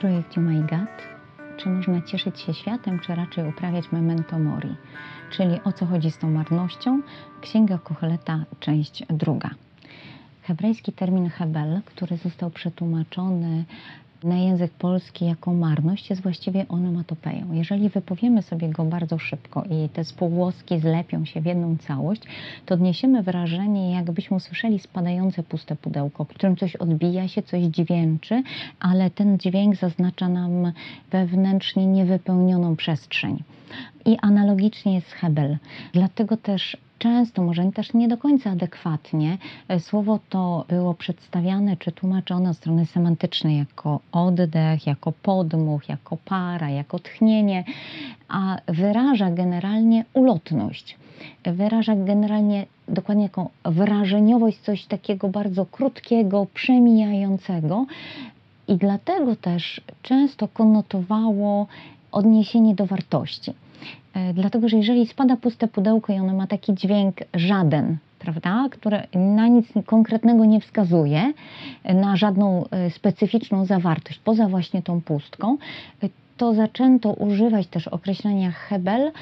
projekcie My God, czy można cieszyć się światem, czy raczej uprawiać memento mori, czyli o co chodzi z tą marnością, Księga Kocheleta, część druga. Hebrajski termin hebel, który został przetłumaczony na język polski jako marność jest właściwie onomatopeją. Jeżeli wypowiemy sobie go bardzo szybko i te spółgłoski zlepią się w jedną całość, to odniesiemy wrażenie, jakbyśmy usłyszeli spadające puste pudełko, w którym coś odbija się, coś dźwięczy, ale ten dźwięk zaznacza nam wewnętrznie niewypełnioną przestrzeń. I analogicznie jest Hebel. Dlatego też często, może też nie do końca adekwatnie, e, słowo to było przedstawiane czy tłumaczone od strony semantycznej jako oddech, jako podmuch, jako para, jako tchnienie, a wyraża generalnie ulotność. Wyraża generalnie dokładnie jako wrażeniowość, coś takiego bardzo krótkiego, przemijającego. I dlatego też często konotowało odniesienie do wartości. E, dlatego, że jeżeli spada puste pudełko i ono ma taki dźwięk żaden, prawda, które na nic konkretnego nie wskazuje, na żadną e, specyficzną zawartość, poza właśnie tą pustką, e, to zaczęto używać też określenia hebel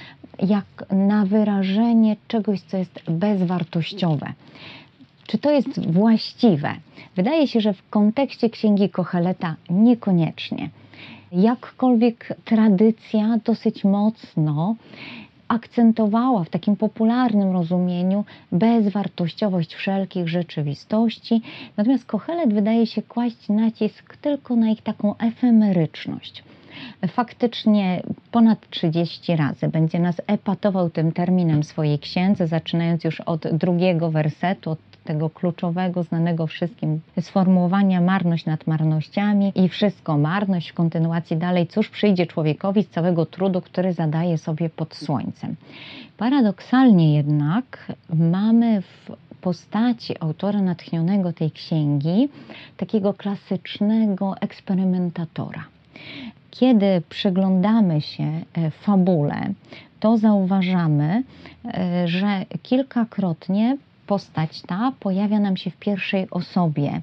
jak na wyrażenie czegoś, co jest bezwartościowe. Czy to jest właściwe? Wydaje się, że w kontekście księgi Kocheleta niekoniecznie jakkolwiek tradycja dosyć mocno akcentowała w takim popularnym rozumieniu bezwartościowość wszelkich rzeczywistości, natomiast Kochelet wydaje się kłaść nacisk tylko na ich taką efemeryczność. Faktycznie ponad 30 razy będzie nas epatował tym terminem swojej księdze, zaczynając już od drugiego wersetu, od tego kluczowego, znanego wszystkim sformułowania marność nad marnościami i wszystko marność w kontynuacji dalej, cóż przyjdzie człowiekowi z całego trudu, który zadaje sobie pod słońcem. Paradoksalnie jednak mamy w postaci autora natchnionego tej księgi takiego klasycznego eksperymentatora. Kiedy przyglądamy się e, fabule, to zauważamy, e, że kilkakrotnie postać ta pojawia nam się w pierwszej osobie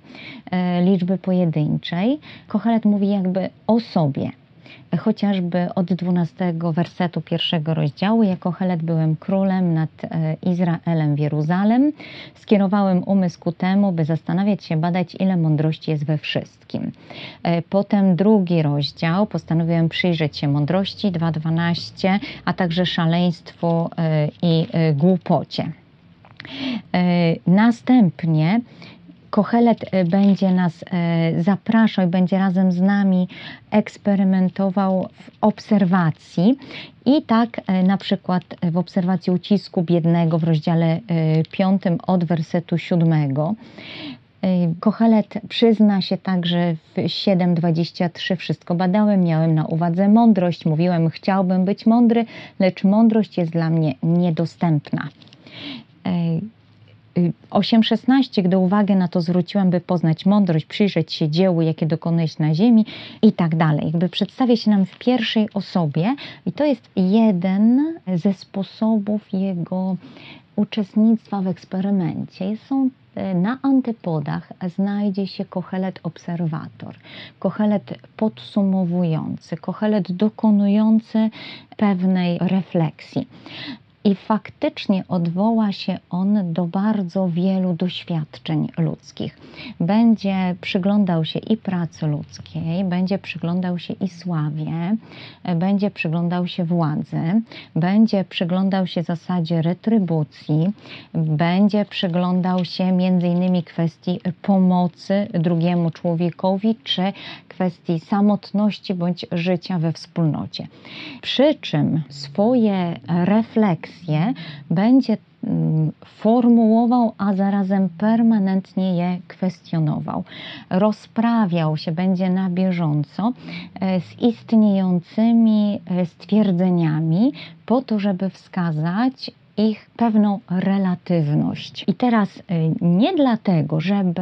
e, liczby pojedynczej. Kochelet mówi jakby o sobie. Chociażby od 12 wersetu pierwszego rozdziału, jako Helet byłem królem nad e, Izraelem w Jeruzalem, skierowałem umysł ku temu, by zastanawiać się, badać, ile mądrości jest we wszystkim. E, potem drugi rozdział, postanowiłem przyjrzeć się mądrości, 2.12, a także szaleństwu i głupocie. E, następnie Kochelet e, będzie nas e, zapraszał i będzie razem z nami eksperymentował w obserwacji. I tak na przykład w obserwacji ucisku biednego w rozdziale 5 od wersetu 7. Kochelet przyzna się także w 7:23 wszystko badałem, miałem na uwadze mądrość, mówiłem chciałbym być mądry, lecz mądrość jest dla mnie niedostępna. 8.16, gdy uwagę na to zwróciłam, by poznać mądrość, przyjrzeć się dziełu, jakie dokonałeś na ziemi i tak dalej. Jakby przedstawia się nam w pierwszej osobie i to jest jeden ze sposobów jego uczestnictwa w eksperymencie. Są e, na antypodach znajdzie się kochelet obserwator, kochelet podsumowujący, kochelet dokonujący pewnej refleksji. I faktycznie odwoła się on do bardzo wielu doświadczeń ludzkich. Będzie przyglądał się i pracy ludzkiej, będzie przyglądał się i sławie, będzie przyglądał się władzy, będzie przyglądał się zasadzie retrybucji, będzie przyglądał się między innymi kwestii pomocy drugiemu człowiekowi, czy kwestii samotności bądź życia we wspólnocie. Przy czym swoje refleksje będzie mm, formułował, a zarazem permanentnie je kwestionował. Rozprawiał się będzie na bieżąco e, z istniejącymi e, stwierdzeniami, po to, żeby wskazać ich pewną relatywność. I teraz e, nie dlatego, żeby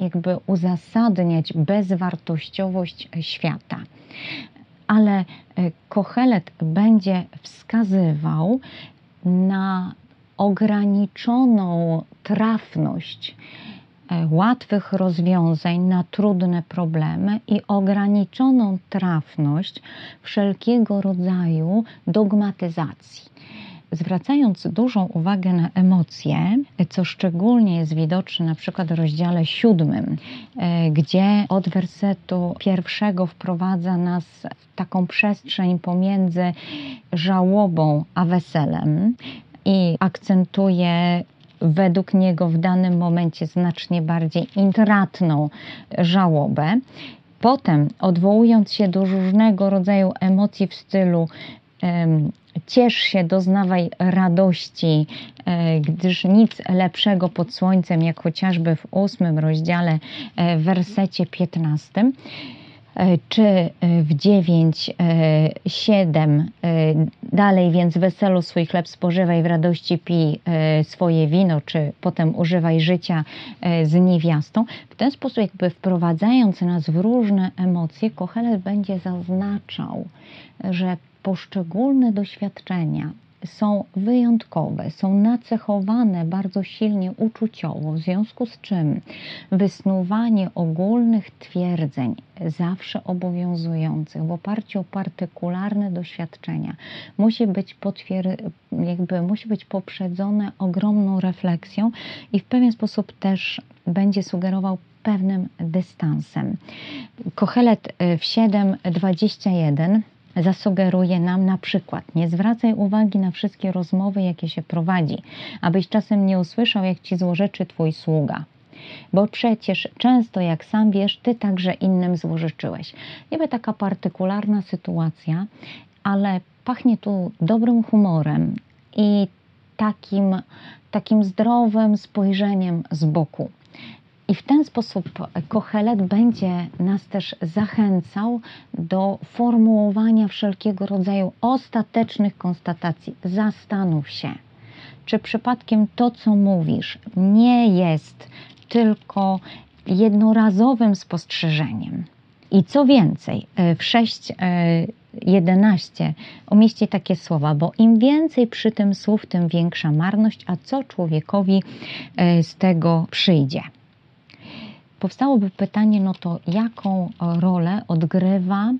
jakby uzasadniać bezwartościowość świata. Ale e, Kochelet będzie wskazywał na ograniczoną trafność e, łatwych rozwiązań na trudne problemy i ograniczoną trafność wszelkiego rodzaju dogmatyzacji zwracając dużą uwagę na emocje, co szczególnie jest widoczne na przykład w rozdziale siódmym, e, gdzie od wersetu pierwszego wprowadza nas w taką przestrzeń pomiędzy żałobą a weselem i akcentuje według niego w danym momencie znacznie bardziej intratną żałobę. Potem, odwołując się do różnego rodzaju emocji w stylu ciesz się, doznawaj radości, e, gdyż nic lepszego pod słońcem, jak chociażby w ósmym rozdziale, e, w wersecie 15 e, czy w 9, 7 dalej, więc weselu swój chleb spożywaj, w radości pij swoje wino, czy potem używaj życia z niewiastą. W ten sposób jakby wprowadzając nas w różne emocje, Kochelet będzie zaznaczał, że poszczególne doświadczenia są wyjątkowe, są nacechowane bardzo silnie uczuciowo, w związku z czym wysnuwanie ogólnych twierdzeń, zawsze obowiązujących, w oparciu o partykularne doświadczenia, musi być, potwier- jakby, musi być poprzedzone ogromną refleksją i w pewien sposób też będzie sugerował pewnym dystansem. Kochelet w 7:21 zasugeruje nam na przykład nie zwracaj uwagi na wszystkie rozmowy, jakie się prowadzi, abyś czasem nie usłyszał, jak ci złorzeczy twój sługa. Bo przecież często, jak sam wiesz, ty także innym złorzeczyłeś. Niby taka partykularna sytuacja, ale pachnie tu dobrym humorem i takim, takim zdrowym spojrzeniem z boku. I w ten sposób Kochelet będzie nas też zachęcał do formułowania wszelkiego rodzaju ostatecznych konstatacji. Zastanów się, czy przypadkiem to, co mówisz, nie jest tylko jednorazowym spostrzeżeniem. I co więcej, w 6.11 umieści takie słowa, bo im więcej przy tym słów, tym większa marność, a co człowiekowi e, z tego przyjdzie powstałoby pytanie, no to jaką rolę odgrywa e,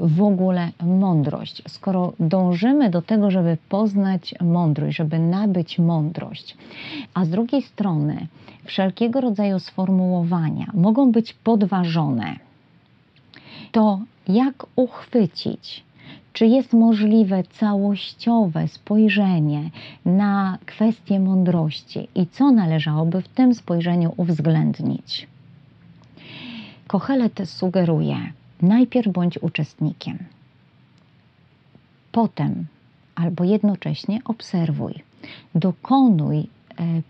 w ogóle mądrość? Skoro dążymy do tego, żeby poznać mądrość, żeby nabyć mądrość, a z drugiej strony wszelkiego rodzaju sformułowania mogą być podważone, to jak uchwycić czy jest możliwe całościowe spojrzenie na kwestię mądrości i co należałoby w tym spojrzeniu uwzględnić? Kochelet sugeruje: najpierw bądź uczestnikiem, potem albo jednocześnie obserwuj, dokonuj e,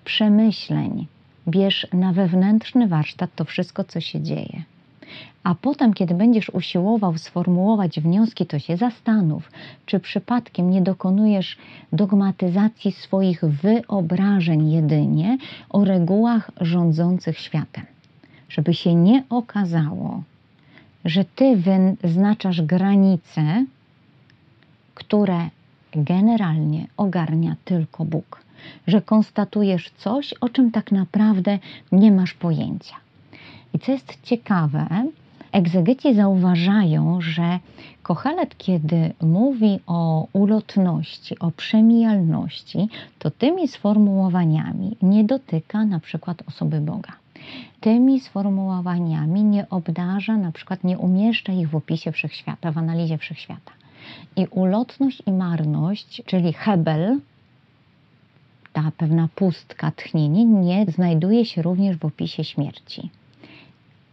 przemyśleń, bierz na wewnętrzny warsztat to wszystko, co się dzieje a potem, kiedy będziesz usiłował sformułować wnioski, to się zastanów, czy przypadkiem nie dokonujesz dogmatyzacji swoich wyobrażeń jedynie o regułach rządzących światem. Żeby się nie okazało, że ty wyznaczasz granice, które generalnie ogarnia tylko Bóg, że konstatujesz coś, o czym tak naprawdę nie masz pojęcia. I co jest ciekawe, egzegeci zauważają, że Kochelet, kiedy mówi o ulotności, o przemijalności, to tymi sformułowaniami nie dotyka na przykład osoby Boga. Tymi sformułowaniami nie obdarza, na przykład nie umieszcza ich w opisie wszechświata, w analizie wszechświata. I ulotność i marność, czyli Hebel, ta pewna pustka, tchnienie, nie znajduje się również w opisie śmierci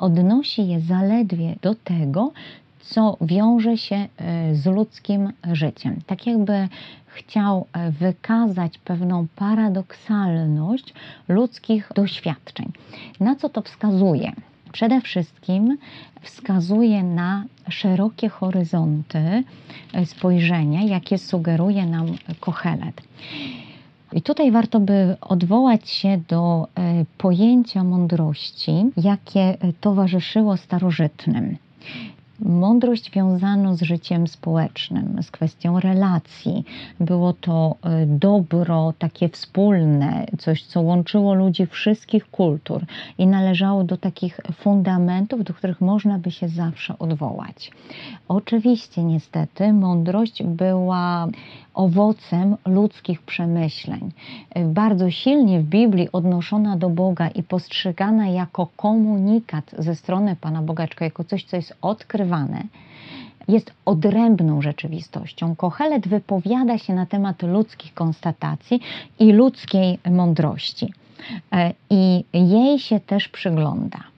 odnosi je zaledwie do tego, co wiąże się e, z ludzkim życiem. Tak jakby chciał e, wykazać pewną paradoksalność ludzkich doświadczeń. Na co to wskazuje? Przede wszystkim wskazuje na szerokie horyzonty e, spojrzenia, jakie sugeruje nam Kochelet. I tutaj warto by odwołać się do e, pojęcia mądrości, jakie e, towarzyszyło starożytnym. Mądrość wiązano z życiem społecznym, z kwestią relacji. Było to e, dobro takie wspólne, coś, co łączyło ludzi wszystkich kultur i należało do takich fundamentów, do których można by się zawsze odwołać. Oczywiście, niestety, mądrość była owocem ludzkich przemyśleń. Bardzo silnie w Biblii odnoszona do Boga i postrzegana jako komunikat ze strony Pana Boga, jako coś, co jest odkrywane, jest odrębną rzeczywistością. Kohelet wypowiada się na temat ludzkich konstatacji i ludzkiej mądrości. E, I jej się też przygląda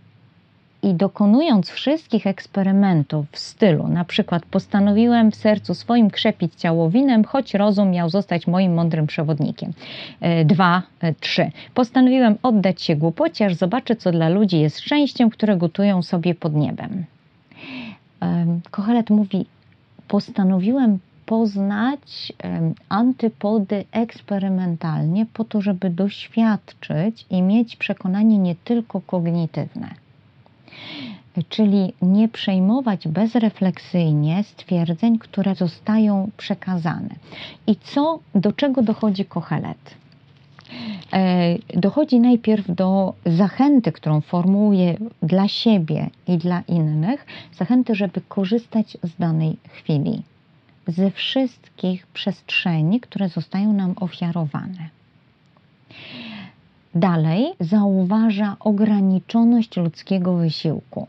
i dokonując wszystkich eksperymentów w stylu, na przykład postanowiłem w sercu swoim krzepić ciało winem, choć rozum miał zostać moim mądrym przewodnikiem. E, dwa, e, trzy. Postanowiłem oddać się głupocie, aż zobaczę, co dla ludzi jest szczęściem, które gotują sobie pod niebem. Kochelet mówi, postanowiłem poznać antypody eksperymentalnie po to, żeby doświadczyć i mieć przekonanie nie tylko kognitywne czyli nie przejmować bezrefleksyjnie stwierdzeń, które zostają przekazane. I co, do czego dochodzi Kochelet? E, dochodzi najpierw do zachęty, którą formułuje dla siebie i dla innych, zachęty, żeby korzystać z danej chwili, ze wszystkich przestrzeni, które zostają nam ofiarowane. Dalej zauważa ograniczoność ludzkiego wysiłku.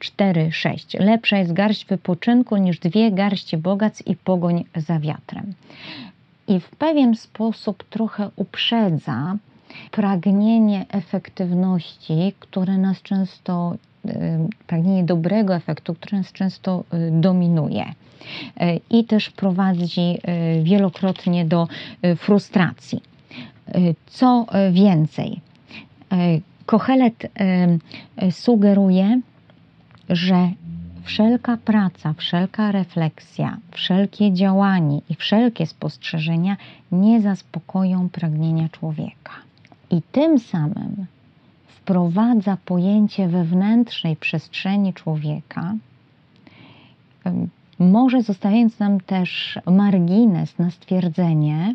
4-6. Lepsza jest garść wypoczynku niż dwie garści bogactw i pogoń za wiatrem. I w pewien sposób trochę uprzedza pragnienie efektywności, które nas często, y, pragnienie dobrego efektu, które nas często y, dominuje. Y, I też prowadzi wielokrotnie do frustracji. Co więcej, Kochelet sugeruje, że wszelka praca, wszelka refleksja, wszelkie działanie i wszelkie spostrzeżenia nie zaspokoją pragnienia człowieka. I tym samym wprowadza pojęcie wewnętrznej przestrzeni człowieka, może zostawiając nam też margines na stwierdzenie,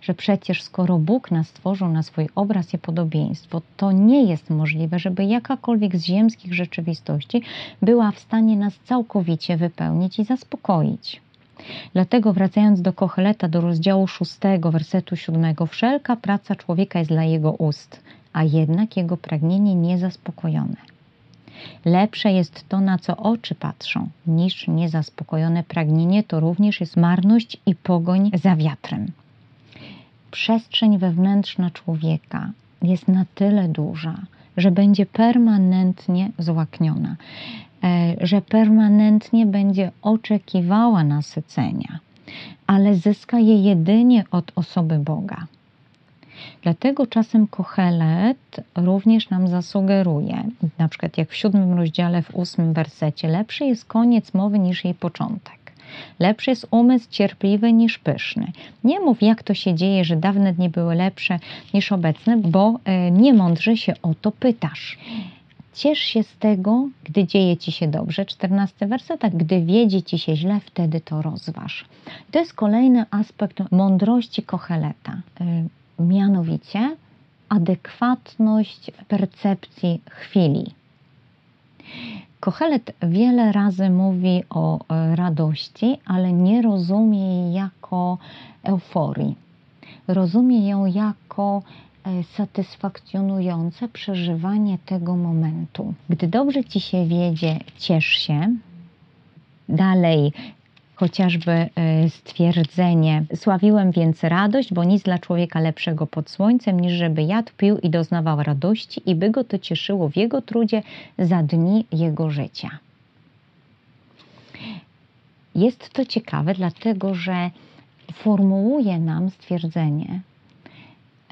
że przecież skoro Bóg nas stworzył na swój obraz i podobieństwo, to nie jest możliwe, żeby jakakolwiek z ziemskich rzeczywistości była w stanie nas całkowicie wypełnić i zaspokoić. Dlatego wracając do Kocheleta, do rozdziału 6, wersetu 7, wszelka praca człowieka jest dla jego ust, a jednak jego pragnienie niezaspokojone. Lepsze jest to, na co oczy patrzą, niż niezaspokojone pragnienie, to również jest marność i pogoń za wiatrem przestrzeń wewnętrzna człowieka jest na tyle duża, że będzie permanentnie złakniona, e, że permanentnie będzie oczekiwała nasycenia, ale zyska je jedynie od osoby Boga. Dlatego czasem Kohelet również nam zasugeruje, na przykład jak w siódmym rozdziale, w ósmym wersecie, lepszy jest koniec mowy niż jej początek. Lepszy jest umysł cierpliwy niż pyszny. Nie mów, jak to się dzieje, że dawne dni były lepsze niż obecne, bo e, niemądrze się o to pytasz. Ciesz się z tego, gdy dzieje ci się dobrze. 14 werset, a gdy wiedzie ci się źle, wtedy to rozważ. To jest kolejny aspekt mądrości Kocheleta. E, mianowicie adekwatność percepcji chwili. Kochelet wiele razy mówi o e, radości, ale nie rozumie jej jako euforii. Rozumie ją jako e, satysfakcjonujące przeżywanie tego momentu. Gdy dobrze ci się wiedzie, ciesz się. Dalej, chociażby e, stwierdzenie: Sławiłem więc radość, bo nic dla człowieka lepszego pod słońcem, niż żeby jadł, pił i doznawał radości, i by go to cieszyło w jego trudzie za dni jego życia. Jest to ciekawe, dlatego że formułuje nam stwierdzenie,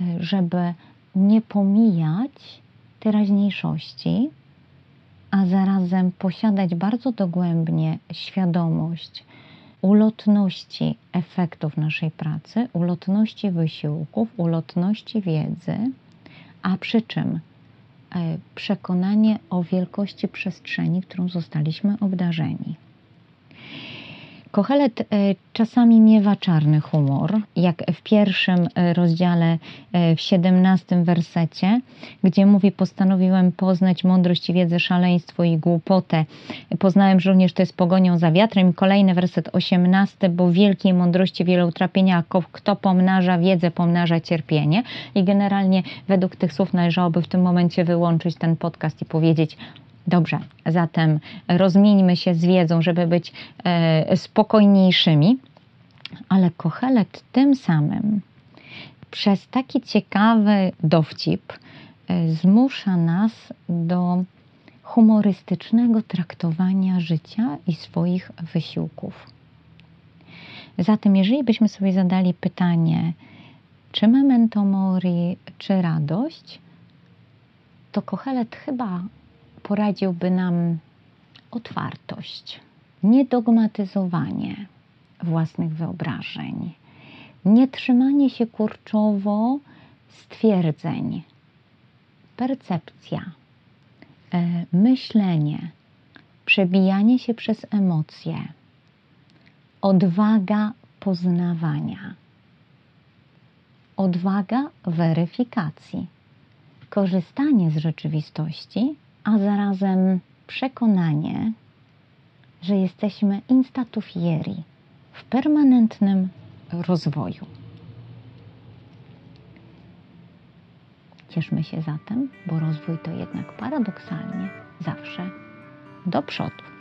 e, żeby nie pomijać teraźniejszości, a zarazem posiadać bardzo dogłębnie świadomość ulotności efektów naszej pracy, ulotności wysiłków, ulotności wiedzy, a przy czym przekonanie o wielkości przestrzeni, którą zostaliśmy obdarzeni. Kochelet e, czasami miewa czarny humor, jak w pierwszym e, rozdziale, e, w siedemnastym wersecie, gdzie mówi: Postanowiłem poznać mądrość i wiedzę, szaleństwo i głupotę. Poznałem, że również to jest pogonią za wiatrem. Kolejny werset osiemnasty, bo wielkiej mądrości wiele utrapienia, kto pomnaża wiedzę, pomnaża cierpienie. I generalnie według tych słów należałoby w tym momencie wyłączyć ten podcast i powiedzieć: Dobrze, zatem rozmieńmy się z wiedzą, żeby być e, spokojniejszymi, ale Kochelet tym samym przez taki ciekawy dowcip e, zmusza nas do humorystycznego traktowania życia i swoich wysiłków. Zatem, jeżeli byśmy sobie zadali pytanie, czy memento mori, czy radość, to Kochelet chyba poradziłby nam otwartość, niedogmatyzowanie własnych wyobrażeń, nie trzymanie się kurczowo stwierdzeń, percepcja, e, myślenie, przebijanie się przez emocje, odwaga poznawania, odwaga weryfikacji, korzystanie z rzeczywistości a zarazem przekonanie, że jesteśmy instatu fieri w permanentnym rozwoju. Cieszmy się zatem, bo rozwój to jednak paradoksalnie zawsze do przodu.